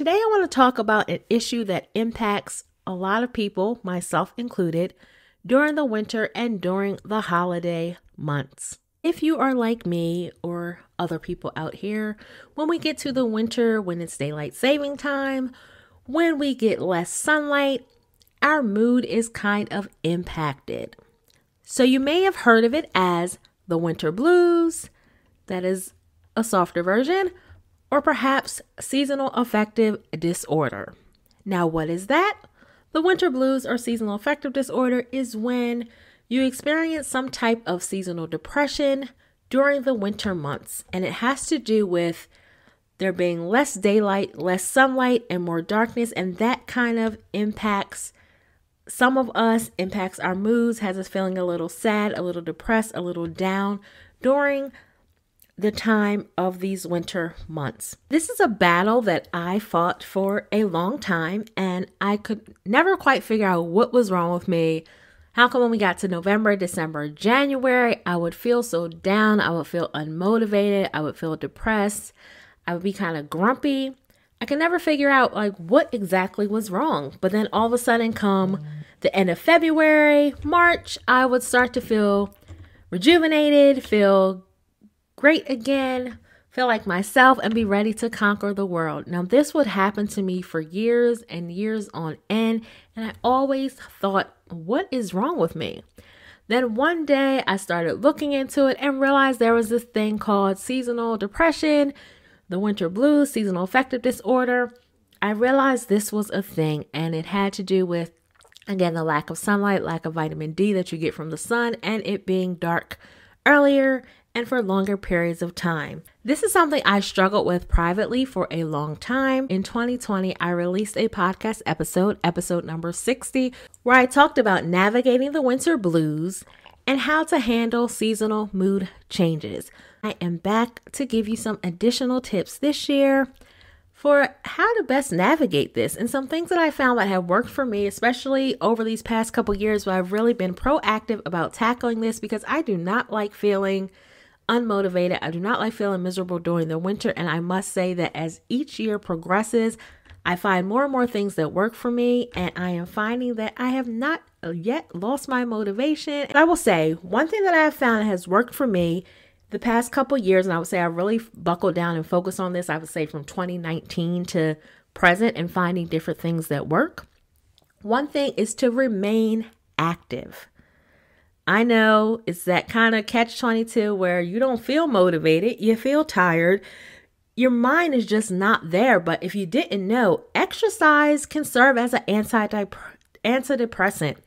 Today, I want to talk about an issue that impacts a lot of people, myself included, during the winter and during the holiday months. If you are like me or other people out here, when we get to the winter, when it's daylight saving time, when we get less sunlight, our mood is kind of impacted. So, you may have heard of it as the winter blues, that is a softer version, or perhaps seasonal affective disorder. Now, what is that? The winter blues or seasonal affective disorder is when you experience some type of seasonal depression during the winter months, and it has to do with there being less daylight, less sunlight, and more darkness, and that kind of impacts some of us, impacts our moods, has us feeling a little sad, a little depressed, a little down during the time of these winter months. This is a battle that I fought for a long time, and I could never quite figure out what was wrong with me. How come when we got to November, December, January, I would feel so down, I would feel unmotivated, I would feel depressed, I would be kind of grumpy. I could never figure out like what exactly was wrong. But then all of a sudden come the end of February, March, I would start to feel rejuvenated, feel great again, feel like myself, and be ready to conquer the world. Now, this would happen to me for years and years on end, and I always thought, what is wrong with me? Then one day I started looking into it and realized there was this thing called seasonal depression, the winter blues, seasonal affective disorder. I realized this was a thing and it had to do with, again, the lack of sunlight, lack of vitamin D that you get from the sun, and it being dark earlier and for longer periods of time. This is something I struggled with privately for a long time. In 2020, I released a podcast episode, episode number 60, where I talked about navigating the winter blues and how to handle seasonal mood changes. I am back to give you some additional tips this year for how to best navigate this and some things that I found that have worked for me, especially over these past couple years where I've really been proactive about tackling this because I do not like feeling unmotivated. I do not like feeling miserable during the winter. And I must say that as each year progresses, I find more and more things that work for me, and I am finding that I have not uh, yet lost my motivation. I will say one thing that I have found has worked for me the past couple years, and I would say I really buckled down and focused on this. I would say from 2019 to present and finding different things that work. One thing is to remain active. I know it's that kind of catch 22 where you don't feel motivated, you feel tired, your mind is just not there. But if you didn't know, exercise can serve as an antidepressant.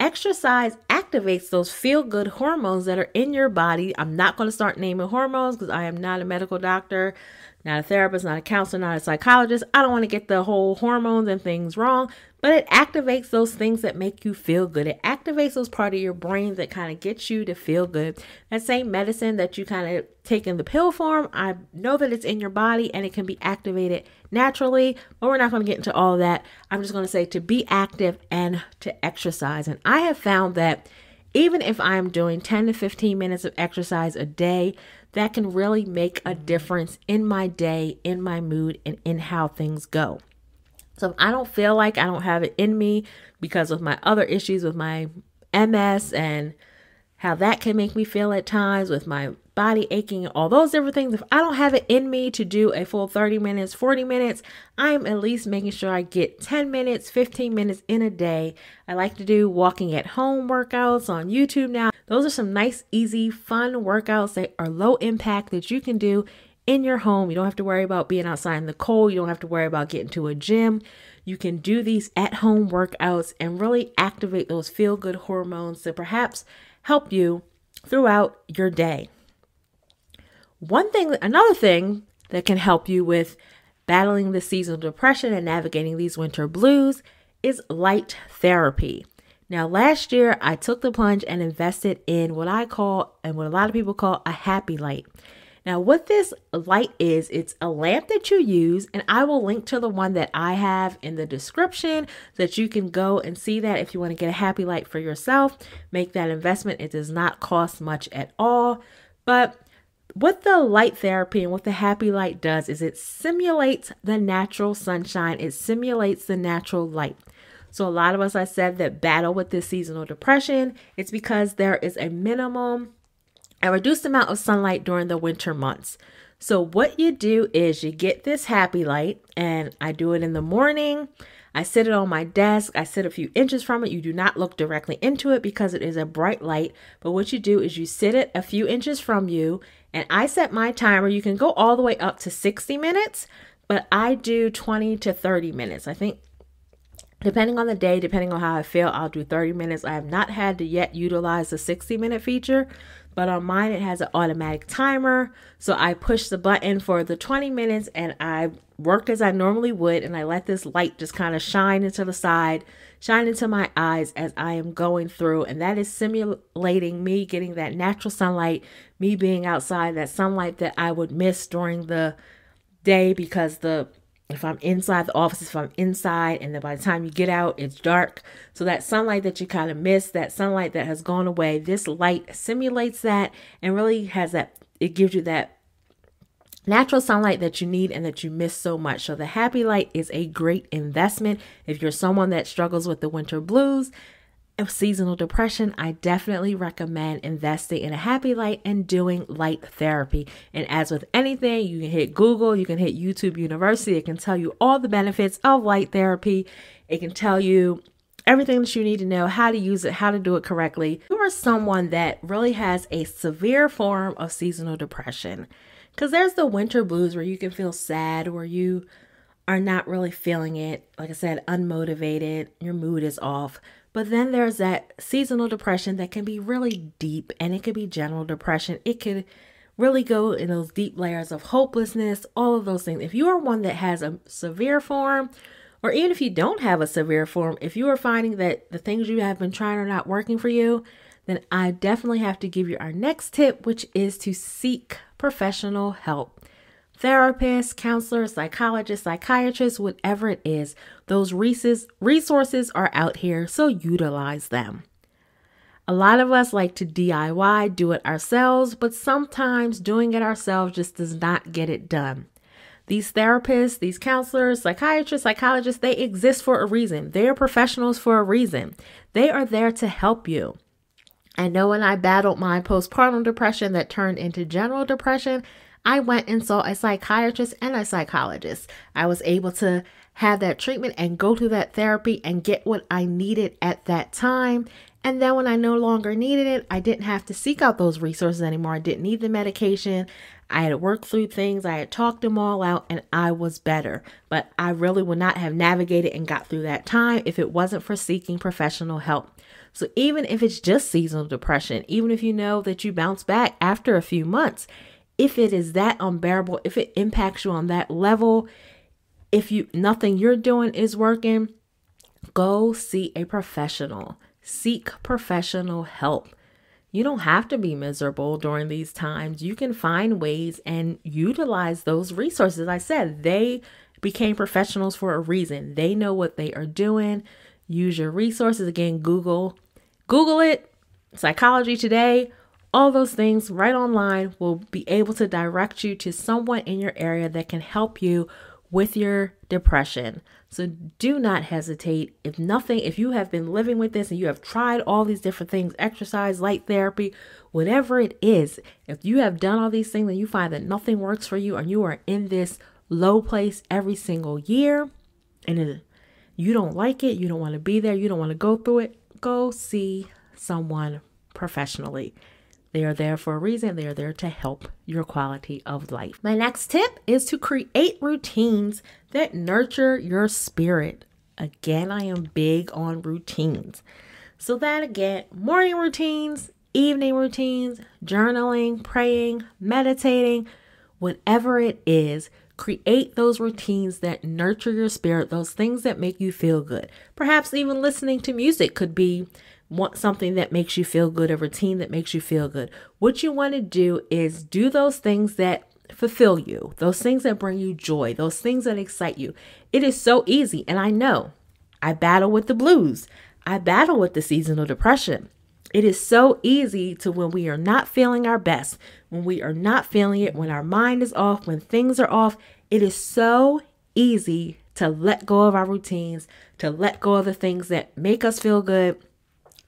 Exercise activates those feel good hormones that are in your body. I'm not going to start naming hormones because I am not a medical doctor, not a therapist, not a counselor, not a psychologist. I don't want to get the whole hormones and things wrong but it activates those things that make you feel good. It activates those part of your brain that kind of gets you to feel good. That same medicine that you kind of take in the pill form, I know that it's in your body and it can be activated naturally, but we're not going to get into all that. I'm just going to say to be active and to exercise. And I have found that even if I'm doing 10 to 15 minutes of exercise a day, that can really make a difference in my day, in my mood, and in how things go. So if I don't feel like I don't have it in me because of my other issues with my MS and how that can make me feel at times with my body aching, all those different things. If I don't have it in me to do a full 30 minutes, 40 minutes, I'm at least making sure I get 10 minutes, 15 minutes in a day. I like to do walking at home workouts on YouTube now. Those are some nice, easy, fun workouts that are low impact that you can do in your home. You don't have to worry about being outside in the cold. You don't have to worry about getting to a gym. You can do these at home workouts and really activate those feel good hormones that perhaps help you throughout your day. One thing, another thing that can help you with battling the seasonal depression and navigating these winter blues is light therapy. Now, last year I took the plunge and invested in what I call and what a lot of people call a happy light. Now, what this light is, it's a lamp that you use, and I will link to the one that I have in the description so that you can go and see that if you want to get a happy light for yourself, make that investment. It does not cost much at all, but what the light therapy and what the happy light does is it simulates the natural sunshine, it simulates the natural light. So, a lot of us, I said, that battle with this seasonal depression, it's because there is a minimum, a reduced amount of sunlight during the winter months. So, what you do is you get this happy light, and I do it in the morning. I sit it on my desk. I sit a few inches from it. You do not look directly into it because it is a bright light. But what you do is you sit it a few inches from you and I set my timer. You can go all the way up to 60 minutes, but I do 20 to 30 minutes. I think depending on the day, depending on how I feel, I'll do 30 minutes. I have not had to yet utilize the 60 minute feature, but on mine it has an automatic timer. So I push the button for the 20 minutes and I worked as I normally would and I let this light just kind of shine into the side, shine into my eyes as I am going through and that is simulating me getting that natural sunlight, me being outside, that sunlight that I would miss during the day because the if I'm inside the office, if I'm inside, and then by the time you get out, it's dark. So that sunlight that you kind of miss, that sunlight that has gone away, this light simulates that and really has that, it gives you that natural sunlight that you need and that you miss so much. So the happy light is a great investment. If you're someone that struggles with the winter blues, seasonal depression, I definitely recommend investing in a happy light and doing light therapy. And as with anything, you can hit Google, you can hit YouTube University. It can tell you all the benefits of light therapy. It can tell you everything that you need to know, how to use it, how to do it correctly. If you are someone that really has a severe form of seasonal depression. Because there's the winter blues where you can feel sad, where you are not really feeling it. Like I said, unmotivated, your mood is off. But then there's that seasonal depression that can be really deep and it could be general depression. It could really go in those deep layers of hopelessness, all of those things. If you are one that has a severe form, or even if you don't have a severe form, if you are finding that the things you have been trying are not working for you, then I definitely have to give you our next tip, which is to seek professional help therapists, counselors, psychologists, psychiatrists, whatever it is, those resources are out here, so utilize them. A lot of us like to DIY, do it ourselves, but sometimes doing it ourselves just does not get it done. These therapists, these counselors, psychiatrists, psychologists, they exist for a reason. They are professionals for a reason. They are there to help you. I know when I battled my postpartum depression that turned into general depression, I went and saw a psychiatrist and a psychologist. I was able to have that treatment and go through that therapy and get what I needed at that time. And then when I no longer needed it, I didn't have to seek out those resources anymore. I didn't need the medication. I had worked through things, I had talked them all out, and I was better. But I really would not have navigated and got through that time if it wasn't for seeking professional help. So, even if it's just seasonal depression, even if you know that you bounce back after a few months, if it is that unbearable, if it impacts you on that level, if you nothing you're doing is working, go see a professional. Seek professional help. You don't have to be miserable during these times. You can find ways and utilize those resources. I said they became professionals for a reason. They know what they are doing. Use your resources again, Google. Google it. Psychology Today all those things right online will be able to direct you to someone in your area that can help you with your depression. So do not hesitate. If nothing, if you have been living with this and you have tried all these different things, exercise, light therapy, whatever it is, if you have done all these things and you find that nothing works for you and you are in this low place every single year and you don't like it, you don't want to be there, you don't want to go through it, go see someone professionally. They are there for a reason. They are there to help your quality of life. My next tip is to create routines that nurture your spirit. Again, I am big on routines. So, that again, morning routines, evening routines, journaling, praying, meditating, whatever it is, create those routines that nurture your spirit, those things that make you feel good. Perhaps even listening to music could be want something that makes you feel good, a routine that makes you feel good. What you want to do is do those things that fulfill you, those things that bring you joy, those things that excite you. It is so easy. And I know I battle with the blues, I battle with the seasonal depression. It is so easy to when we are not feeling our best, when we are not feeling it, when our mind is off, when things are off, it is so easy to let go of our routines, to let go of the things that make us feel good,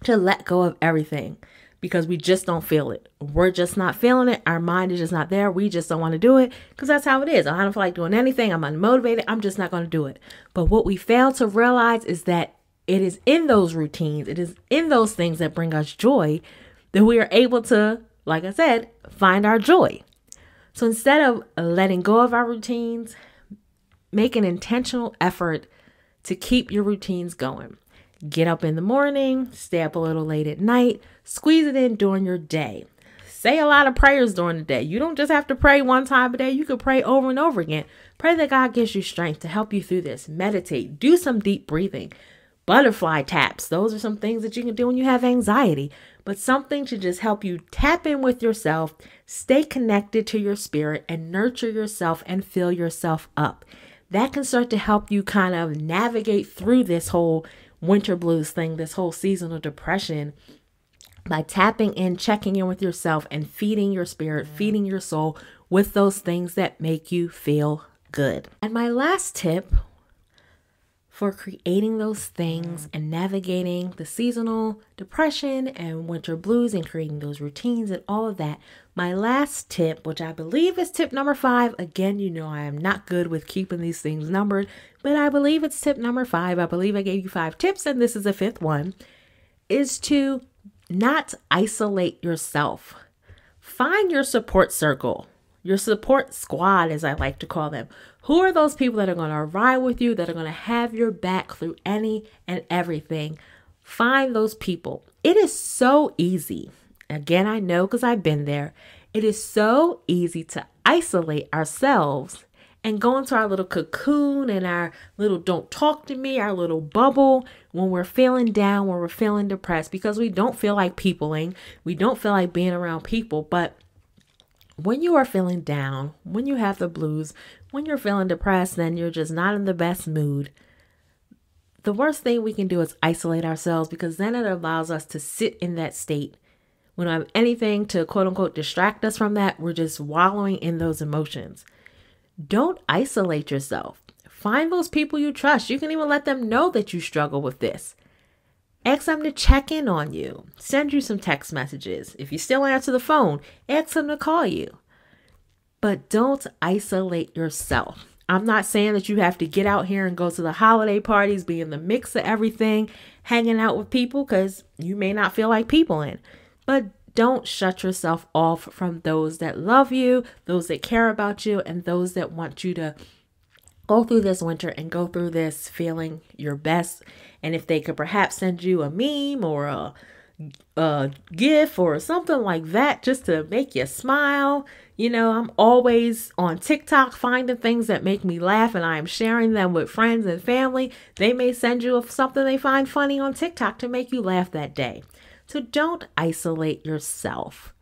to let go of everything because we just don't feel it. We're just not feeling it. Our mind is just not there. We just don't want to do it because that's how it is. I don't feel like doing anything. I'm unmotivated. I'm just not going to do it. But what we fail to realize is that it is in those routines, it is in those things that bring us joy that we are able to, like I said, find our joy. So instead of letting go of our routines, make an intentional effort to keep your routines going. Get up in the morning, stay up a little late at night, squeeze it in during your day. Say a lot of prayers during the day. You don't just have to pray one time a day, you could pray over and over again. Pray that God gives you strength to help you through this. Meditate, do some deep breathing. Butterfly taps, those are some things that you can do when you have anxiety, but something to just help you tap in with yourself, stay connected to your spirit, and nurture yourself and fill yourself up. That can start to help you kind of navigate through this whole winter blues thing, this whole seasonal depression by tapping in, checking in with yourself, and feeding your spirit, feeding your soul with those things that make you feel good. And my last tip for creating those things mm. and navigating the seasonal depression and winter blues and creating those routines and all of that. My last tip, which I believe is tip number five, again, you know, I am not good with keeping these things numbered, but I believe it's tip number five. I believe I gave you five tips, and this is the fifth one, is to not isolate yourself. Find your support circle your support squad, as I like to call them. Who are those people that are going to ride with you, that are going to have your back through any and everything? Find those people. It is so easy. Again, I know because I've been there. It is so easy to isolate ourselves and go into our little cocoon and our little don't talk to me, our little bubble when we're feeling down, when we're feeling depressed, because we don't feel like peopling. We don't feel like being around people. But when you are feeling down, when you have the blues, when you're feeling depressed, then you're just not in the best mood. The worst thing we can do is isolate ourselves because then it allows us to sit in that state. We don't have anything to quote unquote distract us from that. We're just wallowing in those emotions. Don't isolate yourself. Find those people you trust. You can even let them know that you struggle with this. Ask them to check in on you. Send you some text messages. If you still answer the phone, ask them to call you. But don't isolate yourself. I'm not saying that you have to get out here and go to the holiday parties, be in the mix of everything, hanging out with people, because you may not feel like people in. But don't shut yourself off from those that love you, those that care about you, and those that want you to go through this winter and go through this feeling your best. And if they could perhaps send you a meme or a, a gif or something like that just to make you smile. You know, I'm always on TikTok finding things that make me laugh and I am sharing them with friends and family. They may send you something they find funny on TikTok to make you laugh that day. So don't isolate yourself.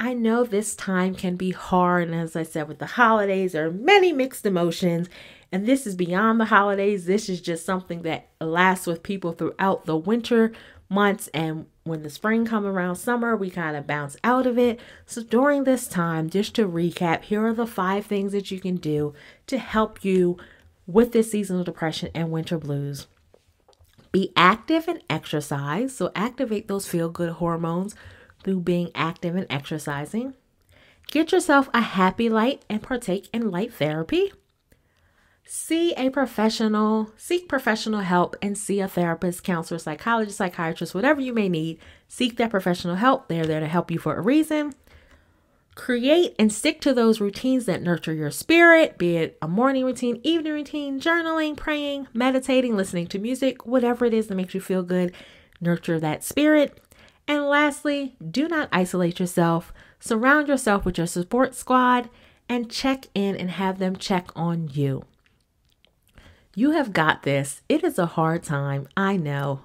I know this time can be hard, and as I said, with the holidays, there are many mixed emotions, and this is beyond the holidays. This is just something that lasts with people throughout the winter months, and when the spring come around, summer, we kind of bounce out of it. So during this time, just to recap, here are the five things that you can do to help you with this seasonal depression and winter blues. Be active and exercise, so activate those feel good hormones through being active and exercising. Get yourself a happy light and partake in light therapy. See a professional, seek professional help, and see a therapist, counselor, psychologist, psychiatrist, whatever you may need. Seek that professional help. They're there to help you for a reason. Create and stick to those routines that nurture your spirit, be it a morning routine, evening routine, journaling, praying, meditating, listening to music, whatever it is that makes you feel good. Nurture that spirit. And lastly, do not isolate yourself. Surround yourself with your support squad and check in and have them check on you. You have got this. It is a hard time. I know.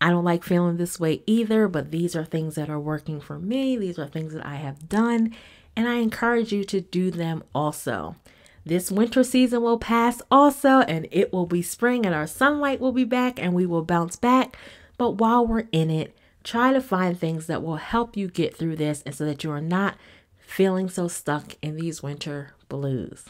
I don't like feeling this way either, but these are things that are working for me. These are things that I have done, and I encourage you to do them also. This winter season will pass also, and it will be spring, and our sunlight will be back, and we will bounce back. But while we're in it, try to find things that will help you get through this and so that you are not feeling so stuck in these winter blues.